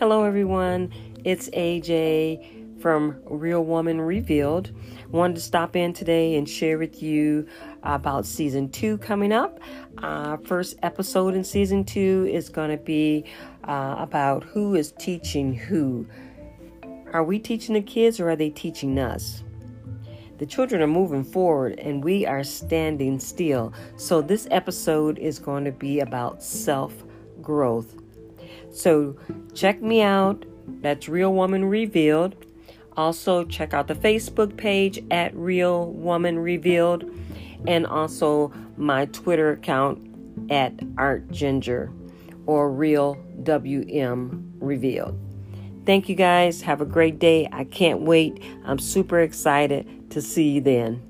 Hello, everyone. It's AJ from Real Woman Revealed. Wanted to stop in today and share with you about season two coming up. Uh, first episode in season two is going to be uh, about who is teaching who. Are we teaching the kids or are they teaching us? The children are moving forward and we are standing still. So, this episode is going to be about self growth. So, check me out. That's Real Woman Revealed. Also, check out the Facebook page at Real Woman Revealed and also my Twitter account at Art Ginger or Real WM Revealed. Thank you guys. Have a great day. I can't wait. I'm super excited to see you then.